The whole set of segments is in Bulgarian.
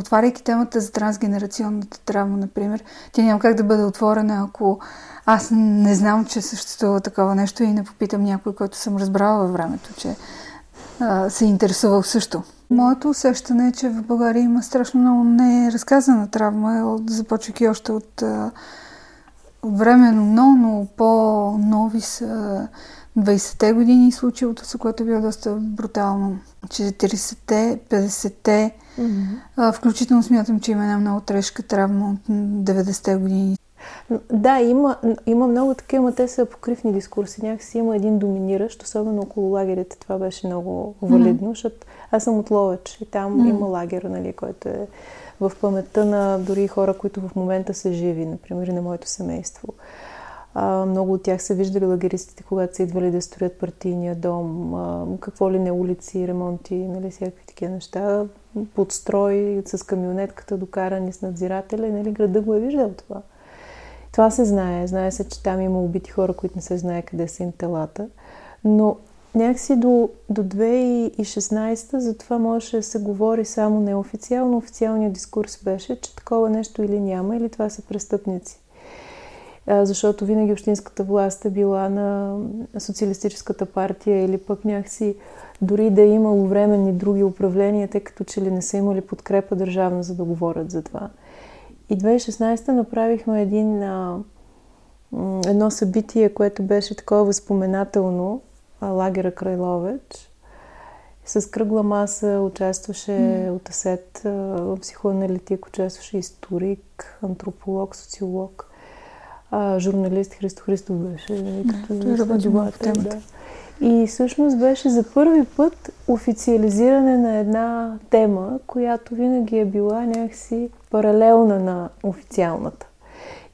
Отваряйки темата за трансгенерационната травма, например, тя няма как да бъде отворена, ако аз не знам, че съществува такова нещо и не попитам някой, който съм разбрала във времето, че а, се е интересувал също. Моето усещане е, че в България има страшно много неразказана травма, започвайки още от а, временно, но, но по-нови са 20-те години случилото което е било доста брутално. 40-те, 50-те, mm-hmm. включително смятам, че има една много тежка травма от 90-те години. Да, има, има много такива, но те са покривни дискурси. Някакси има един доминиращ, особено около лагерите. Това беше много валидно, mm-hmm. защото аз съм от Ловеч и там mm-hmm. има лагер, нали, който е в паметта на дори хора, които в момента са живи, например, на моето семейство. А, много от тях са виждали лагеристите, когато са идвали да строят партийния дом, а, какво ли не улици, ремонти, нали, всякакви такива неща, подстрой с камионетката, докарани с надзирателя нали, града го е виждал това. Това се знае. Знае се, че там има убити хора, които не се знае къде са им телата. Но някакси до, до 2016 за това можеше да се говори само неофициално. Официалният дискурс беше, че такова нещо или няма, или това са престъпници. Защото винаги общинската власт е била на социалистическата партия или пък някакси дори да е имало временни други управления, тъй като че ли не са имали подкрепа държавна, за да говорят за това. И 2016 направихме един, а, едно събитие, което беше такова възпоменателно, лагера Крайловеч. С кръгла маса участваше mm. от АСЕТ, психоаналитик, участваше историк, антрополог, социолог, а, журналист Христо Христов беше. Нали, като да, в темата. Да. И всъщност беше за първи път официализиране на една тема, която винаги е била някакси паралелна на официалната.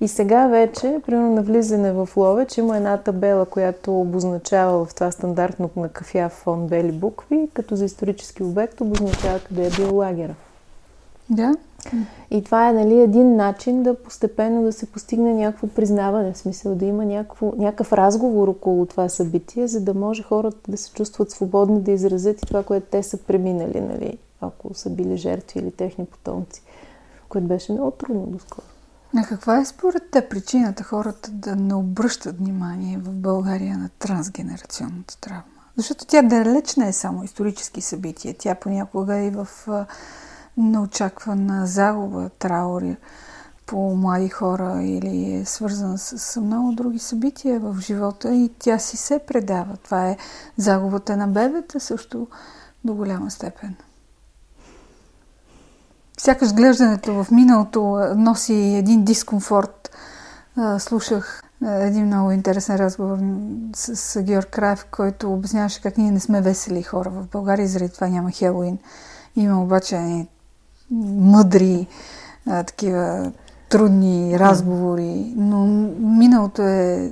И сега вече, примерно на влизане в Ловеч, има една табела, която обозначава в това стандартно на кафя фон бели букви, като за исторически обект обозначава къде е бил лагера. Да. И това е нали, един начин да постепенно да се постигне някакво признаване, в смисъл да има някакво, някакъв разговор около това събитие, за да може хората да се чувстват свободни да изразят и това, което те са преминали, нали, ако са били жертви или техни потомци, което беше много трудно доскоро. А каква е според те причината хората да не обръщат внимание в България на трансгенерационната травма? Защото тя далеч не е само исторически събития. Тя понякога е и в неочаквана загуба, траури по млади хора или е свързана с, с много други събития в живота и тя си се предава. Това е загубата на бебета също до голяма степен. Сякаш глеждането в миналото носи един дискомфорт. Слушах един много интересен разговор с, Георг Краев, който обясняваше как ние не сме весели хора в България, заради това няма Хелоуин. Има обаче мъдри, а, такива трудни разговори, но миналото е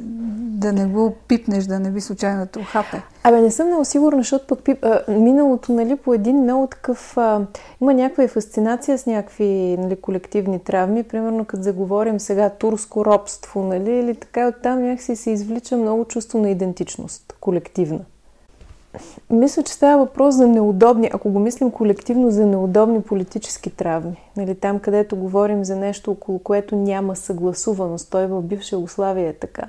да не го пипнеш, да не би случайно да хапе. Абе, не съм много сигурна, защото пък пип, а, миналото, нали, по един много такъв... А, има някаква фасцинация с някакви нали, колективни травми. Примерно, като заговорим сега турско робство, нали, или така, оттам някакси се извлича много чувство на идентичност, колективна. Мисля, че става въпрос за неудобни, ако го мислим колективно, за неудобни политически травми. Нали, там, където говорим за нещо, около което няма съгласуваност. Той в бивша Югославия е така.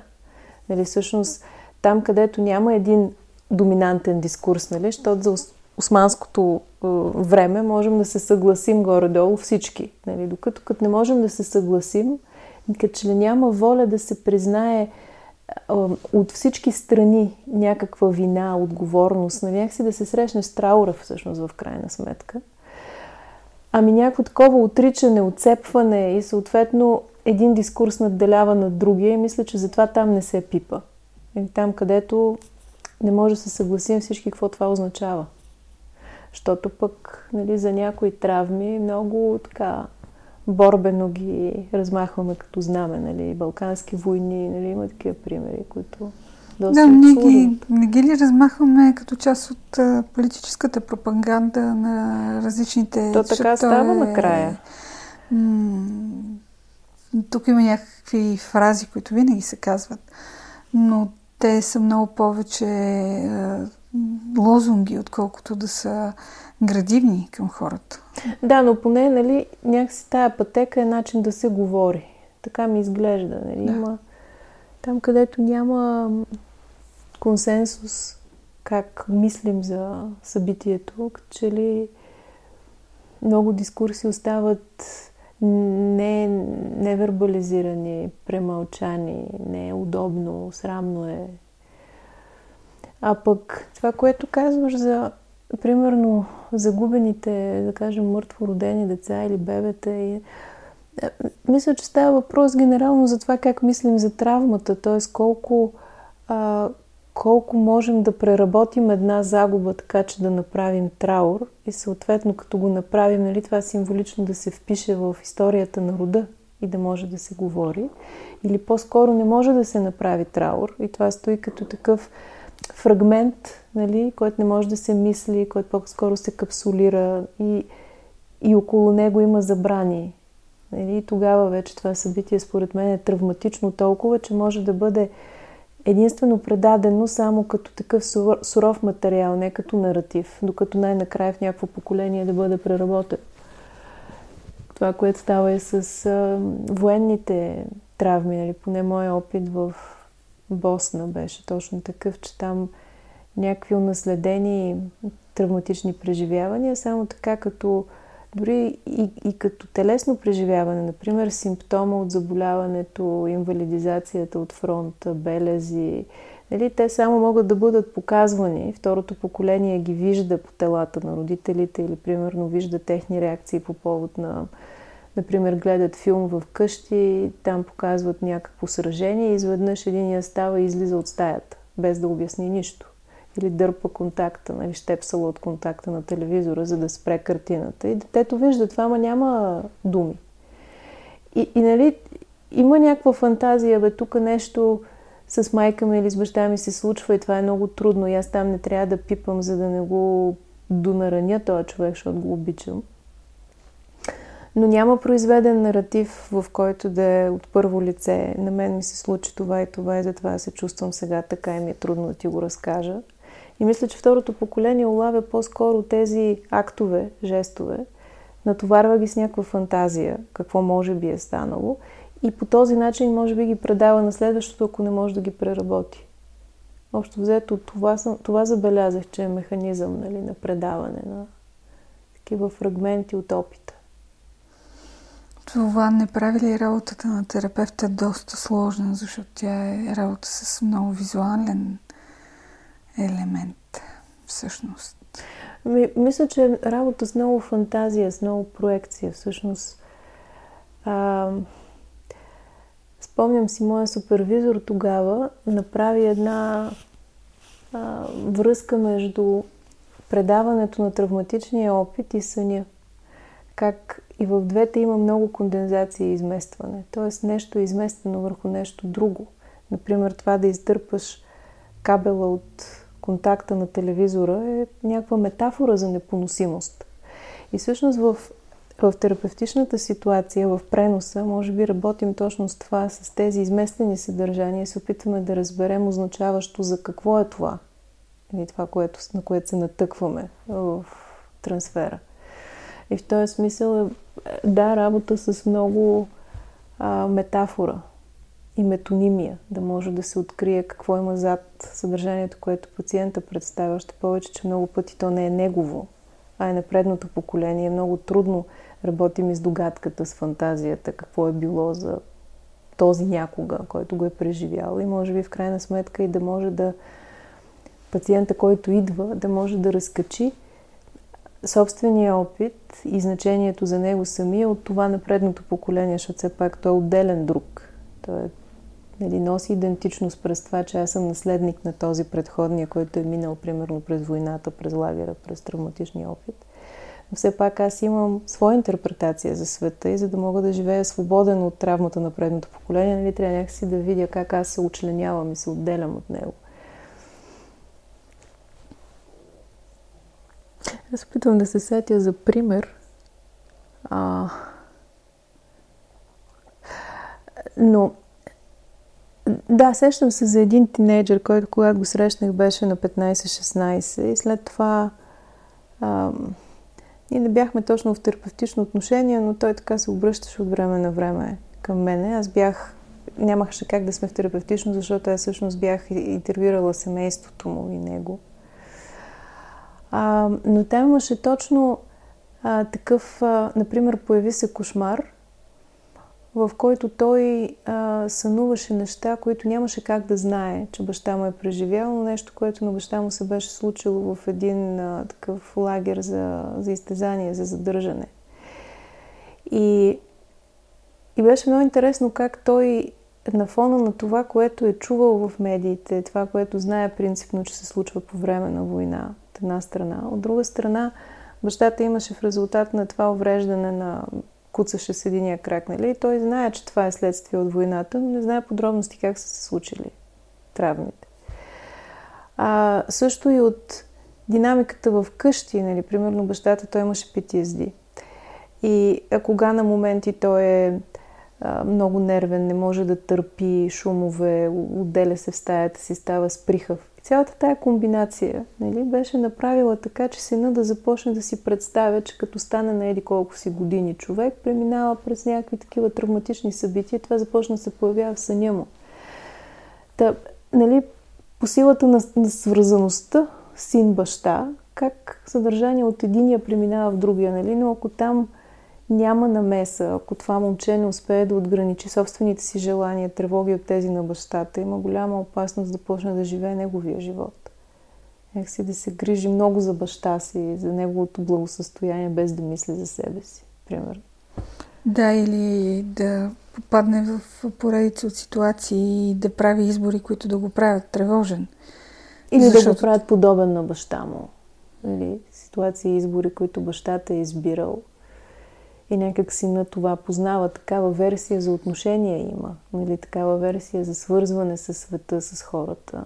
Нали, всъщност, там, където няма един доминантен дискурс, нали, защото за османското е, време можем да се съгласим горе-долу всички. Нали, докато като не можем да се съгласим, като че ли няма воля да се признае от всички страни някаква вина, отговорност, нали, някакси да се срещне с траура всъщност в крайна сметка. Ами някакво такова отричане, отцепване и съответно един дискурс надделява над другия и мисля, че затова там не се пипа. И там, където не може да се съгласим всички какво това означава. Защото пък нали, за някои травми много така борбено ги размахваме като знаме, нали, Балкански войни, нали, има такива примери, които доста Да, ние ги, не ги ли размахваме като част от а, политическата пропаганда на различните... То така става е, накрая. М- тук има някакви фрази, които винаги се казват, но те са много повече а, лозунги, отколкото да са градивни към хората. Да, но поне, нали, някакси тая пътека е начин да се говори. Така ми изглежда, нали? Да. Има там, където няма консенсус как мислим за събитието, че ли много дискурси остават не, невербализирани, премълчани, не е срамно е. А пък това, което казваш за, примерно, загубените, да кажем, мъртво родени деца или бебета, и, е, мисля, че става въпрос генерално за това как мислим за травмата, т.е. колко, а, колко можем да преработим една загуба така, че да направим траур и съответно като го направим, нали, това символично да се впише в историята на рода и да може да се говори. Или по-скоро не може да се направи траур и това стои като такъв фрагмент, нали, който не може да се мисли, който по-скоро се капсулира и, и около него има забрани. Нали, и тогава вече това събитие според мен е травматично толкова, че може да бъде единствено предадено само като такъв суров материал, не като наратив, докато най-накрая в някакво поколение да бъде преработен. Това, което става е с а, военните травми, нали? поне моят опит в Босна беше точно такъв, че там някакви унаследени травматични преживявания, само така като дори и, и като телесно преживяване, например, симптома от заболяването, инвалидизацията от фронта, белези, нали, те само могат да бъдат показвани. Второто поколение ги вижда по телата на родителите или, примерно, вижда техни реакции по повод на, например, гледат филм в къщи, там показват някакво сражение и изведнъж един я става и излиза от стаята, без да обясни нищо или дърпа контакта, нали, щепсала от контакта на телевизора, за да спре картината. И детето вижда това, ама няма думи. И, и нали, има някаква фантазия, бе, тук нещо с майка ми или с баща ми се случва и това е много трудно. И аз там не трябва да пипам, за да не го донараня този човек, защото го обичам. Но няма произведен наратив, в който да е от първо лице. На мен ми се случи това и това и затова се чувствам сега така и ми е трудно да ти го разкажа. И мисля, че второто поколение улавя по-скоро тези актове, жестове, натоварва ги с някаква фантазия, какво може би е станало и по този начин може би ги предава на следващото, ако не може да ги преработи. Общо взето това, съм, това забелязах, че е механизъм нали, на предаване на такива фрагменти от опита. Това не прави ли работата на терапевта доста сложна, защото тя е работа с много визуален елемент, всъщност? Ми, мисля, че работа с много фантазия, с много проекция, всъщност. А, спомням си, моя супервизор тогава направи една а, връзка между предаването на травматичния опит и съня. Как и в двете има много кондензация и изместване. Тоест нещо е изместено върху нещо друго. Например, това да издърпаш кабела от контакта на телевизора е някаква метафора за непоносимост. И всъщност в, в терапевтичната ситуация, в преноса, може би работим точно с това, с тези изместени съдържания и се опитваме да разберем означаващо за какво е това. И това, което, на което се натъкваме в трансфера. И в този смисъл е, да, работа с много а, метафора, и метонимия, да може да се открие какво има зад съдържанието, което пациента представя. Още повече, че много пъти то не е негово, а е на предното поколение. Много трудно работим и с догадката, с фантазията, какво е било за този някога, който го е преживял. И може би в крайна сметка и да може да пациента, който идва, да може да разкачи собствения опит и значението за него самия от това на предното поколение, защото все пак той е отделен друг. Той е нали, носи идентичност през това, че аз съм наследник на този предходния, който е минал примерно през войната, през лагера, през травматичния опит. Но все пак аз имам своя интерпретация за света и за да мога да живея свободен от травмата на предното поколение, нали, трябва някакси да видя как аз се учленявам и се отделям от него. Аз опитвам да се сетя за пример. А... Но Да, сещам се за един тинейджър, който когато го срещнах беше на 15-16 и след това а, ние не бяхме точно в терапевтично отношение, но той така се обръщаше от време на време към мене. Аз бях, нямаше как да сме в терапевтично, защото аз всъщност бях интервюирала семейството му и него. А, но там имаше точно а, такъв, а, например, появи се кошмар, в който той а, сънуваше неща, които нямаше как да знае, че баща му е преживял, нещо, което на баща му се беше случило в един а, такъв лагер за, за изтезание, за задържане. И, и беше много интересно как той на фона на това, което е чувал в медиите, това, което знае принципно, че се случва по време на война, от една страна. От друга страна, бащата имаше в резултат на това увреждане на куцаше с единия крак, нали? И той знае, че това е следствие от войната, но не знае подробности как са се случили травмите. А, също и от динамиката в къщи, нали? Примерно бащата, той имаше PTSD. И а кога на моменти той е много нервен, не може да търпи шумове, отделя се в стаята си, става сприхав цялата тая комбинация нали, беше направила така, че сина да започне да си представя, че като стане на еди колко си години човек, преминава през някакви такива травматични събития, това започна да се появява в съня му. Та, нали, по силата на, на свързаността син-баща, как съдържание от единия преминава в другия, нали? но ако там няма намеса, ако това момче не успее да отграничи собствените си желания, тревоги от тези на бащата, има голяма опасност да почне да живее неговия живот. Нека си да се грижи много за баща си, за неговото благосъстояние, без да мисли за себе си, примерно. Да, или да попадне в поредица от ситуации и да прави избори, които да го правят тревожен. Или Защото... да го правят подобен на баща му. Или ситуации и избори, които бащата е избирал и някак си на това познава такава версия за отношения има, или такава версия за свързване с света, с хората.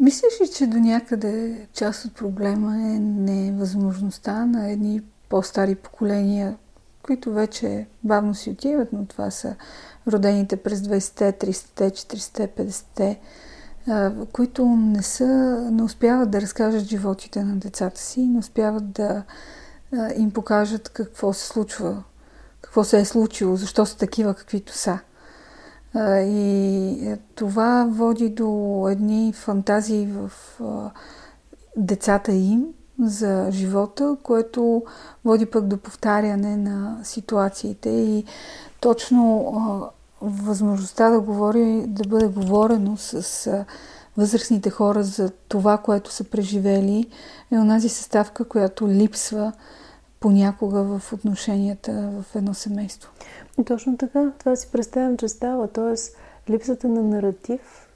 Мислиш ли, че до някъде част от проблема е невъзможността на едни по-стари поколения, които вече бавно си отиват, но това са родените през 20-те, 30-те, 40-те, 50-те, които не, са, не успяват да разкажат животите на децата си, не успяват да им покажат какво се случва, какво се е случило, защо са такива каквито са. И е, това води до едни фантазии в децата им за живота, което води пък до повтаряне на ситуациите и точно възможността да говори, да бъде говорено с възрастните хора за това, което са преживели, е онази съставка, която липсва понякога в отношенията в едно семейство. Точно така. Това си представям, че става. Тоест, липсата на наратив,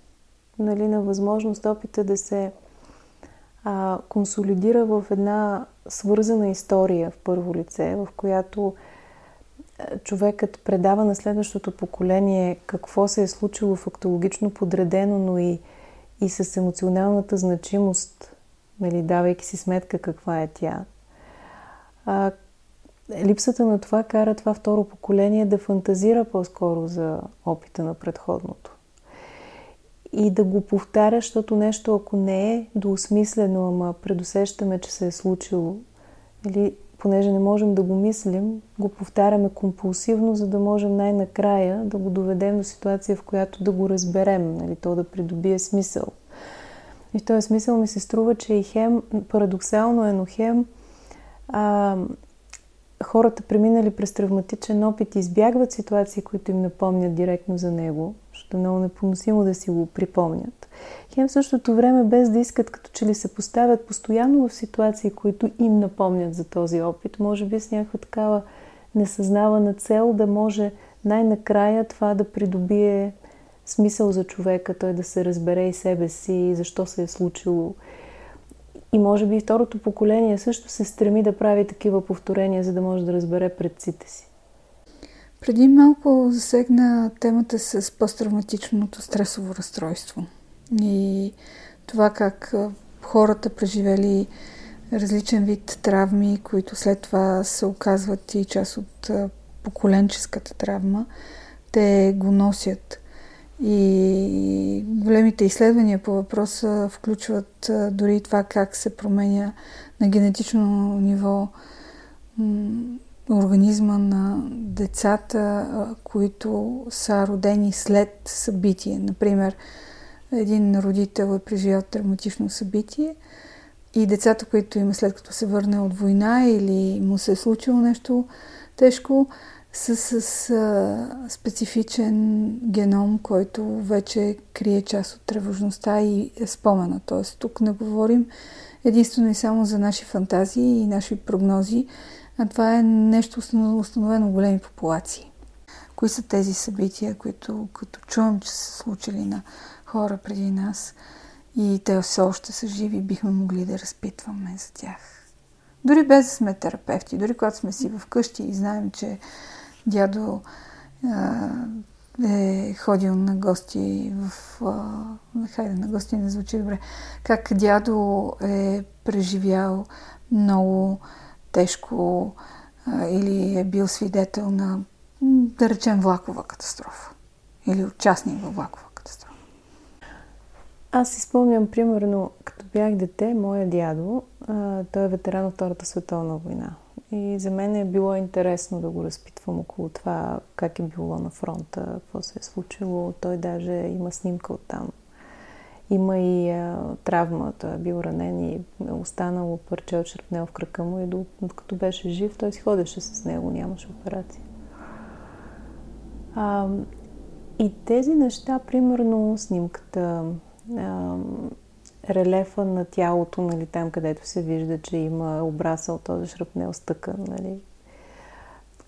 нали, на възможност опита да се а, консолидира в една свързана история в първо лице, в която човекът предава на следващото поколение какво се е случило фактологично подредено, но и, и с емоционалната значимост, нали, давайки си сметка каква е тя. А, липсата на това кара това второ поколение да фантазира по-скоро за опита на предходното. И да го повтаря, защото нещо, ако не е доосмислено, ама предусещаме, че се е случило, или понеже не можем да го мислим, го повтаряме компулсивно, за да можем най-накрая да го доведем до ситуация, в която да го разберем, нали, то да придобие смисъл. И в този смисъл ми се струва, че и хем, парадоксално е, но хем а, хората, преминали през травматичен опит, избягват ситуации, които им напомнят директно за него, защото е много непоносимо да си го припомнят. Хем в същото време, без да искат, като че ли се поставят постоянно в ситуации, които им напомнят за този опит, може би с някаква такава несъзнавана цел да може най-накрая това да придобие смисъл за човека, той да се разбере и себе си, защо се е случило и може би второто поколение също се стреми да прави такива повторения, за да може да разбере предците си. Преди малко засегна темата с посттравматичното стресово разстройство. И това как хората преживели различен вид травми, които след това се оказват и част от поколенческата травма, те го носят. И големите изследвания по въпроса включват дори това как се променя на генетично ниво организма на децата, които са родени след събитие. Например, един родител е преживял травматично събитие и децата, които има след като се върне от война или му се е случило нещо тежко, са с а, специфичен геном, който вече крие част от тревожността и е спомена. Тоест, тук не говорим единствено и само за наши фантазии и наши прогнози, а това е нещо установено в големи популации. Кои са тези събития, които като чувам, че са случили на хора преди нас и те все още са живи, бихме могли да разпитваме за тях. Дори без да сме терапевти, дори когато сме си вкъщи и знаем, че дядо е ходил на гости в... А, хайде, на гости не звучи добре. Как дядо е преживял много тежко или е бил свидетел на, да речем, влакова катастрофа. Или участник в влакова катастрофа. Аз си примерно, като бях дете, моя дядо, той е ветеран от Втората световна война. И за мен е било интересно да го разпитвам около това, как е било на фронта, какво се е случило. Той даже има снимка от там. Има и а, травма, той е бил ранен и е останало парче от шрапнел в крака му и докато беше жив, той си ходеше с него, нямаше операция. А, и тези неща, примерно снимката, а, релефа на тялото, нали, там където се вижда, че има обрасъл този шрапнел стъкан, нали,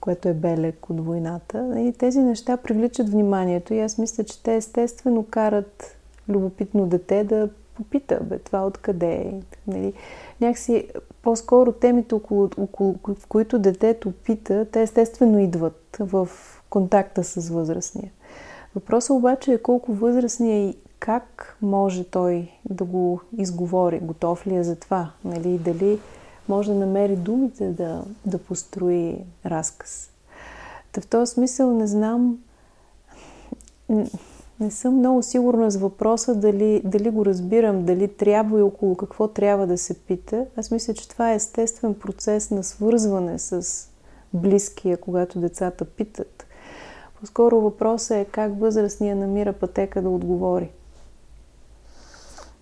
което е белек от войната. И тези неща привличат вниманието и аз мисля, че те естествено карат любопитно дете да попита, бе, това откъде е. Нали. Някакси по-скоро темите, около, около, в които детето пита, те естествено идват в контакта с възрастния. Въпросът обаче е колко възрастния как може той да го изговори? Готов ли е за това? Нали? Дали може да намери думите да, да построи разказ? Та в този смисъл не знам, не съм много сигурна с въпроса дали, дали го разбирам, дали трябва и около какво трябва да се пита. Аз мисля, че това е естествен процес на свързване с близкия, когато децата питат. По-скоро въпросът е как възрастния намира пътека да отговори.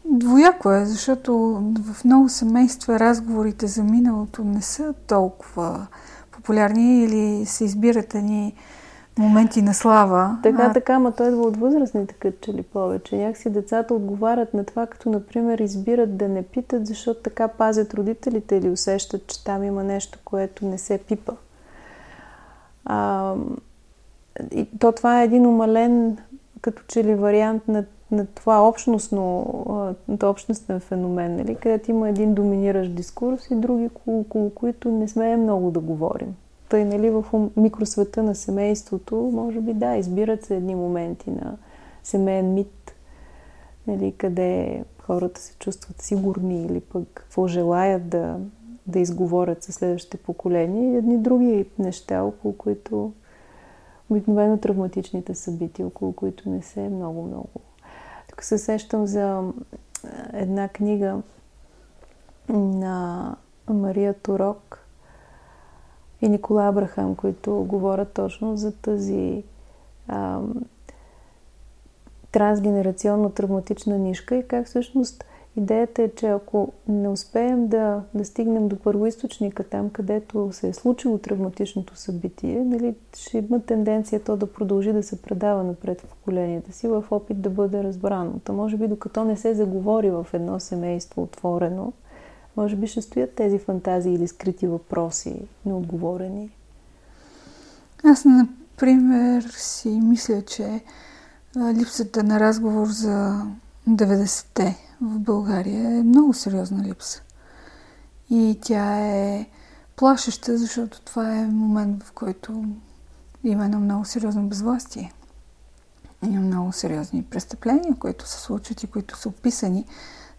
Двояко е, защото в много семейства разговорите за миналото не са толкова популярни или се избират ни моменти на слава. Така, а... така, ма той идва от възрастните като че ли повече. Някакси децата отговарят на това, като например избират да не питат, защото така пазят родителите или усещат, че там има нещо, което не се пипа. А, и то това е един умален като че ли вариант на на това общностно, на общностен феномен, нали, където има един доминиращ дискурс и други, около, които не смеем много да говорим. Тъй, нали, в микросвета на семейството, може би да, избират се едни моменти на семейен мит, нали, къде хората се чувстват сигурни или пък какво желаят да, да изговорят със следващите поколения и едни други неща, около които обикновено травматичните събития, около които не се е много-много тук се сещам за една книга на Мария Турок и Никола Абрахам, които говорят точно за тази а, трансгенерационно травматична нишка и как всъщност Идеята е, че ако не успеем да, да стигнем до първоисточника, там където се е случило травматичното събитие, нали, ще има тенденция то да продължи да се предава напред в поколенията си в опит да бъде разбрано. Та може би докато не се заговори в едно семейство отворено, може би ще стоят тези фантазии или скрити въпроси, неотговорени. Аз, например, си мисля, че липсата на разговор за 90-те в България е много сериозна липса. И тя е плашеща, защото това е момент, в който има едно много сериозно безвластие. Има много сериозни престъпления, които се случват и които са описани.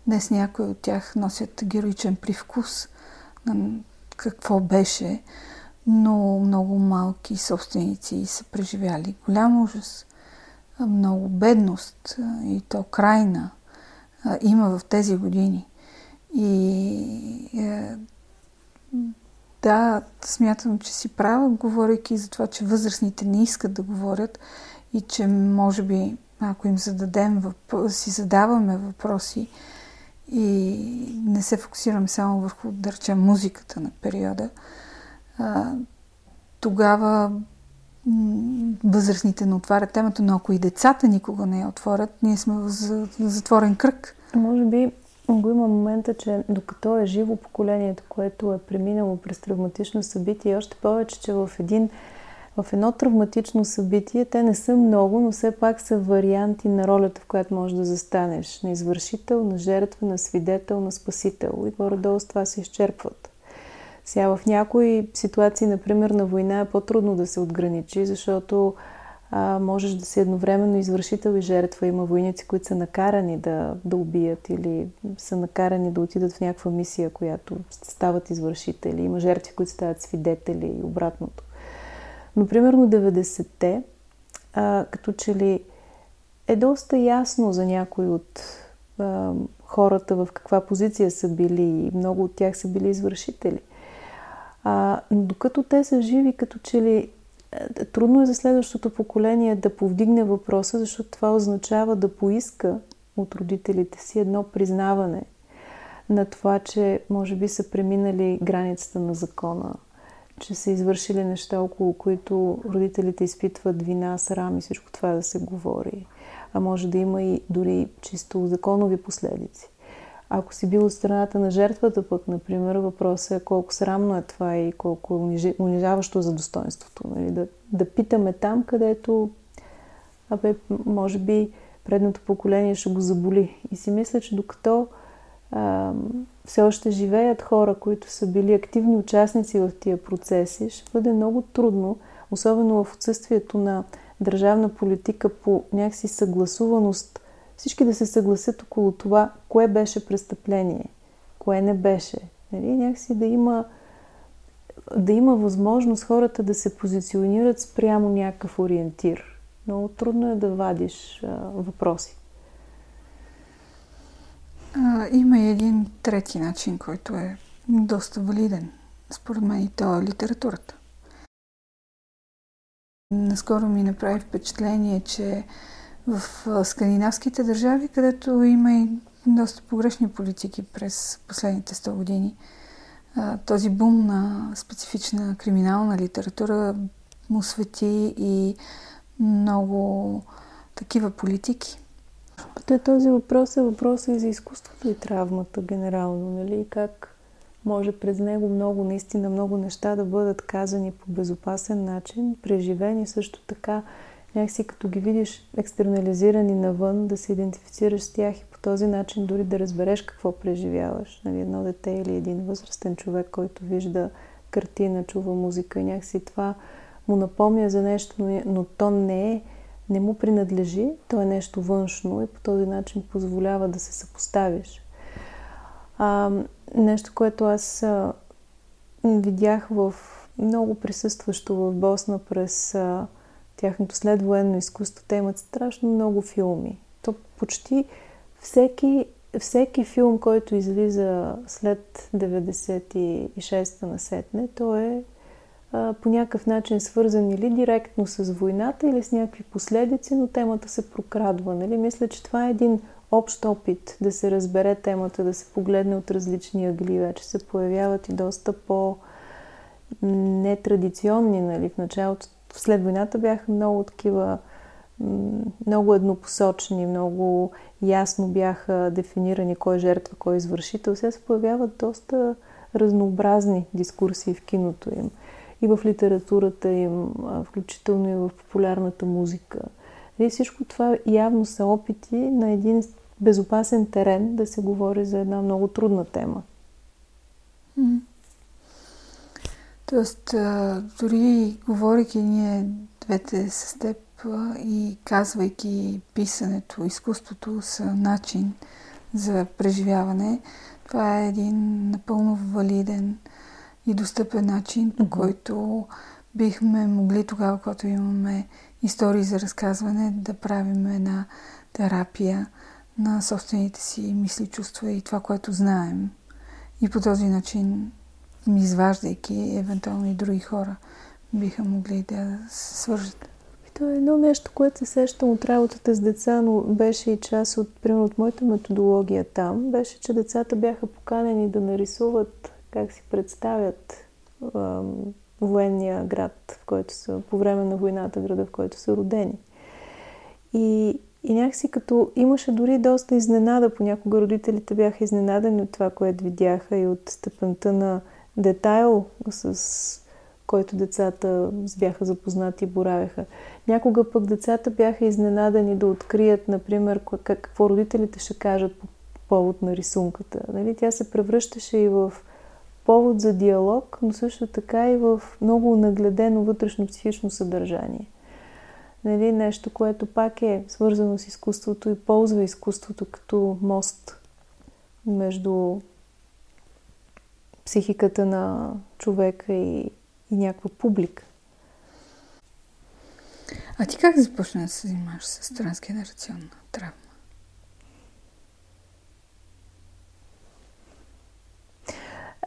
Днес някои от тях носят героичен привкус на какво беше, но много малки собственици са преживяли голям ужас. много бедност и то крайна има в тези години. И е, да, смятам, че си права, говорейки за това, че възрастните не искат да говорят и че може би, ако им зададем, си задаваме въпроси и не се фокусираме само върху, да речем, музиката на периода, а, тогава възрастните не отварят темата, но ако и децата никога не я отворят, ние сме в затворен кръг. Може би го има момента, че докато е живо поколението, което е преминало през травматично събитие, още повече, че в един в едно травматично събитие те не са много, но все пак са варианти на ролята, в която можеш да застанеш. На извършител, на жертва, на свидетел, на спасител. И горе-долу с това се изчерпват. Сега в някои ситуации, например на война, е по-трудно да се отграничи, защото а, можеш да си едновременно извършител и жертва. Има войници, които са накарани да, да убият или са накарани да отидат в някаква мисия, която стават извършители. Има жертви, които стават свидетели и обратното. Но примерно 90-те, а, като че ли е доста ясно за някои от а, хората в каква позиция са били и много от тях са били извършители. А, но докато те са живи, като че ли трудно е за следващото поколение да повдигне въпроса, защото това означава да поиска от родителите си едно признаване на това, че може би са преминали границата на закона, че са извършили неща, около които родителите изпитват вина, срам и всичко това да се говори. А може да има и дори чисто законови последици. Ако си бил от страната на жертвата, пък, например, въпросът е колко срамно е това и колко унижаващо за достоинството. Нали? Да, да питаме там, където, абе, може би, предното поколение ще го заболи. И си мисля, че докато а, все още живеят хора, които са били активни участници в тия процеси, ще бъде много трудно, особено в отсъствието на държавна политика по някакси съгласуваност всички да се съгласят около това, кое беше престъпление, кое не беше. Нали? Някакси да има, да има възможност хората да се позиционират спрямо някакъв ориентир. Много трудно е да вадиш а, въпроси. А, има и един трети начин, който е доста валиден. Според мен и то е литературата. Наскоро ми направи впечатление, че в скандинавските държави, където има и доста погрешни политики през последните 100 години. Този бум на специфична криминална литература му свети и много такива политики. Те, този въпрос е въпрос и за изкуството и травмата генерално, нали? Как може през него много, наистина много неща да бъдат казани по безопасен начин, преживени също така някакси като ги видиш екстернализирани навън, да се идентифицираш с тях и по този начин дори да разбереш какво преживяваш. Нали, едно дете или един възрастен човек, който вижда картина, чува музика и някакси това му напомня за нещо, но, но то не е, не му принадлежи, то е нещо външно и по този начин позволява да се съпоставиш. А, нещо, което аз а, видях в много присъстващо в Босна през а, тяхното следвоенно изкуство. Те имат страшно много филми. То почти всеки, всеки филм, който излиза след 96-та на сетне, то е по някакъв начин свързан или директно с войната, или с някакви последици, но темата се прокрадва. Нали? Мисля, че това е един общ опит да се разбере темата, да се погледне от различни ъгли. Вече се появяват и доста по- нетрадиционни, нали? В началото след войната бяха много такива, много еднопосочни, много ясно бяха дефинирани кой е жертва, кой е извършител. Сега се появяват доста разнообразни дискурсии в киното им и в литературата им, включително и в популярната музика. И всичко това явно са опити на един безопасен терен да се говори за една много трудна тема. Тоест, дори говорейки ние двете с теб и казвайки писането, изкуството са начин за преживяване, това е един напълно валиден и достъпен начин, по който бихме могли тогава, когато имаме истории за разказване, да правим една терапия на собствените си мисли, чувства и това, което знаем. И по този начин, изваждайки евентуално и други хора, биха могли да се свържат. То е едно нещо, което се сещам от работата с деца, но беше и част от, примерно, от моята методология там, беше, че децата бяха поканени да нарисуват как си представят ам, военния град, в който са, по време на войната, града, в който са родени. И, и някакси като имаше дори доста изненада, понякога родителите бяха изненадани от това, което видяха и от степента на детайл, с който децата бяха запознати и боравеха. Някога пък децата бяха изненадани да открият, например, какво родителите ще кажат по повод на рисунката. Нали? Тя се превръщаше и в повод за диалог, но също така и в много нагледено вътрешно психично съдържание. Нали, нещо, което пак е свързано с изкуството и ползва изкуството като мост между психиката на човека и, и някаква публика. А ти как започна да се занимаваш с трансгенерационна травма?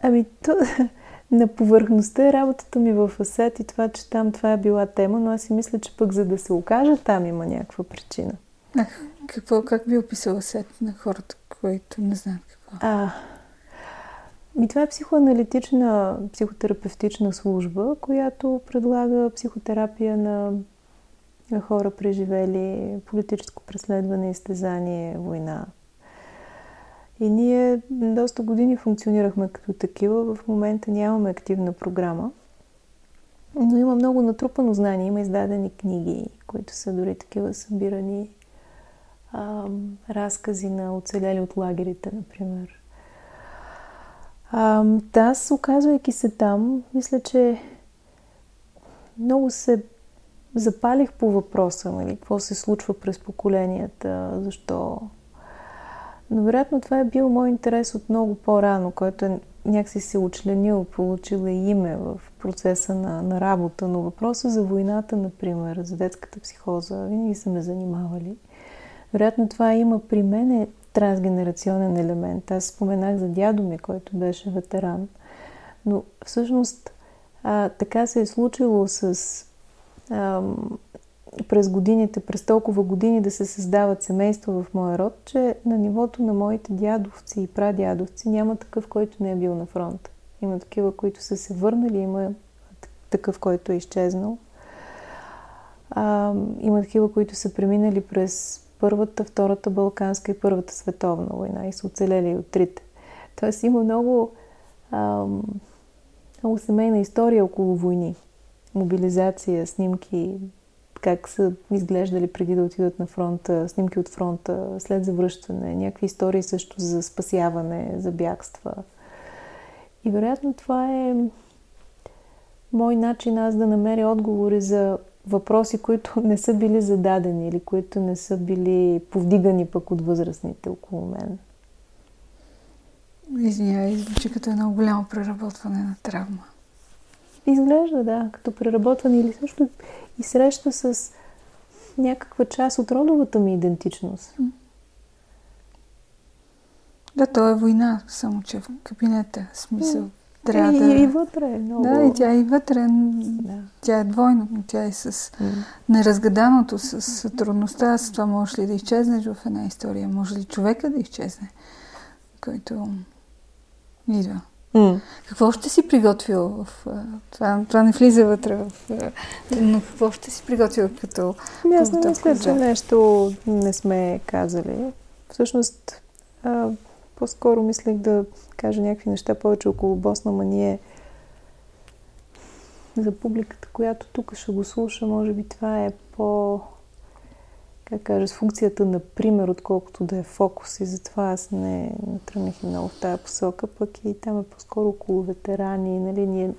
Ами, то, на повърхността е работата ми в Асет и това, че там това е била тема, но аз си мисля, че пък за да се окажа там има някаква причина. А, какво, как би описала Асет на хората, които не знаят какво? А, ми това е психоаналитична, психотерапевтична служба, която предлага психотерапия на, на хора, преживели политическо преследване, изтезание, война, и ние доста години функционирахме като такива. В момента нямаме активна програма. Но има много натрупано знание. Има издадени книги, които са дори такива събирани а, разкази на оцеляли от лагерите, например. А, аз, оказвайки се там, мисля, че много се запалих по въпроса, нали, какво се случва през поколенията, защо но вероятно това е бил мой интерес от много по-рано, който е някакси се учленил, получил е име в процеса на, на работа, но въпроса за войната, например, за детската психоза, винаги са ме занимавали. Вероятно това има при мен е трансгенерационен елемент. Аз споменах за дядо ми, който беше ветеран. Но всъщност а, така се е случило с през годините, през толкова години да се създават семейства в моя род, че на нивото на моите дядовци и прадядовци няма такъв, който не е бил на фронт. Има такива, които са се върнали, има такъв, който е изчезнал. А, има такива, които са преминали през Първата, Втората Балканска и Първата световна война и са оцелели от трите. Тоест има много, а, много семейна история около войни. Мобилизация, снимки, как са изглеждали преди да отидат на фронта, снимки от фронта, след завръщане, някакви истории също за спасяване, за бягства. И вероятно това е мой начин аз да намеря отговори за въпроси, които не са били зададени или които не са били повдигани пък от възрастните около мен. Извинявай, звучи като едно голямо преработване на травма. Изглежда, да, като преработване или също и среща с някаква част от родовата ми идентичност. Да, то е война, само че в кабинета. Смисъл. Трябва и, да... и вътре е много. Да, и тя е и вътре. Да. Тя е двойно. Тя е с mm. неразгаданото, с трудността. С това можеш ли да изчезнеш в една история? Може ли човека да изчезне, който идва? Mm. Какво ще си приготвил в... Това, това не влиза вътре в... Но какво ще си приготвил като... Ами аз не мисля, че нещо не сме казали. Всъщност, а, по-скоро мислех да кажа някакви неща повече около Босна, ние за публиката, която тук ще го слуша, може би това е по как кажа, с функцията на пример, отколкото да е фокус и затова аз не, не тръгнах и много в тази посока, пък и там е по-скоро около ветерани, нали, ние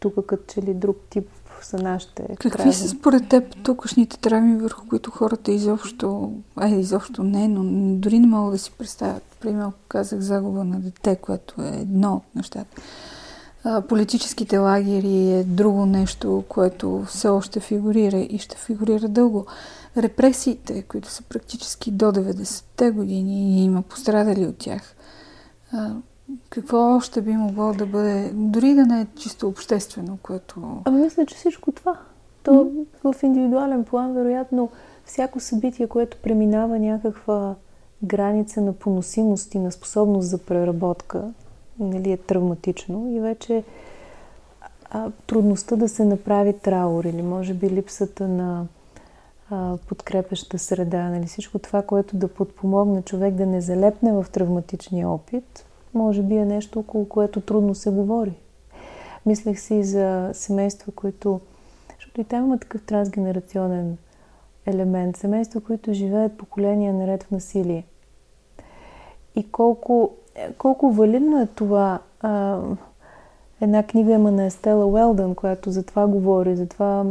тук като че ли друг тип са нашите Какви травми. са според теб тукашните травми, върху които хората изобщо, ай, изобщо не, но дори не могат да си представят. Примерно казах загуба на дете, което е едно от нещата. политическите лагери е друго нещо, което все още фигурира и ще фигурира дълго. Репресиите, които са практически до 90-те години и има пострадали от тях, какво още би могло да бъде, дори да не е чисто обществено, което... А мисля, че всичко това. То mm-hmm. в индивидуален план, вероятно, всяко събитие, което преминава някаква граница на поносимост и на способност за преработка, нали, е травматично и вече а, трудността да се направи траур или може би липсата на подкрепеща среда, нали, всичко това, което да подпомогне човек да не залепне в травматичния опит, може би е нещо, около което трудно се говори. Мислех си за семейства, които... Защото и там има такъв трансгенерационен елемент. Семейства, които живеят поколения наред в насилие. И колко, колко валидно е това. Една книга има на Естела Уелдън, която за това говори, за това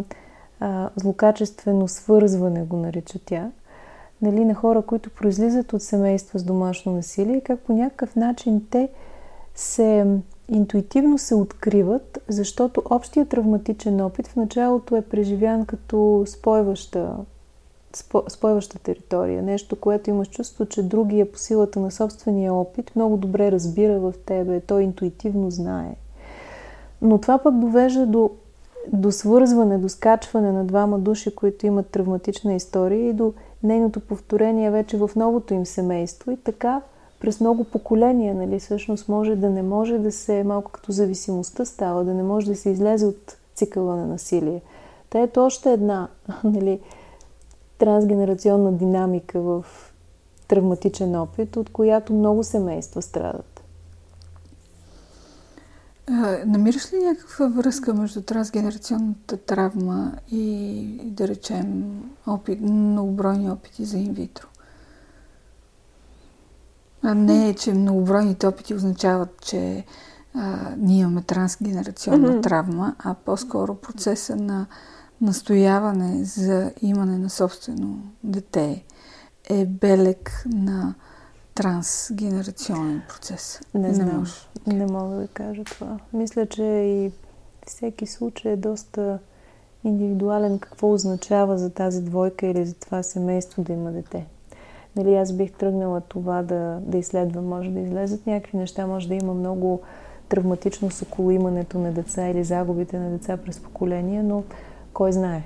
а, злокачествено свързване го нарича тя. Нали, на хора, които произлизат от семейства с домашно насилие, как по някакъв начин те се интуитивно се откриват, защото общия травматичен опит в началото е преживян като спойваща спойваща територия. Нещо, което имаш чувство, че другия по силата на собствения опит много добре разбира в тебе, той интуитивно знае. Но това пък довежда до, до свързване, до скачване на двама души, които имат травматична история и до нейното повторение вече в новото им семейство. И така през много поколения, нали, всъщност може да не може да се, малко като зависимостта става, да не може да се излезе от цикъла на насилие. Та ето още една, нали, трансгенерационна динамика в травматичен опит, от която много семейства страдат. Намираш ли някаква връзка между трансгенерационната травма и, да речем, опит, многобройни опити за инвитро? А не е, че многобройните опити означават, че а, ние имаме трансгенерационна mm-hmm. травма, а по-скоро процеса на настояване за имане на собствено дете е белег на трансгенерационен процес. Не, не знам. Може. Не мога да кажа това. Мисля, че и всеки случай е доста индивидуален какво означава за тази двойка или за това семейство да има дете. Нали, аз бих тръгнала това да, да изследвам. Може да излезат някакви неща, може да има много травматично с около имането на деца или загубите на деца през поколения, но кой знае.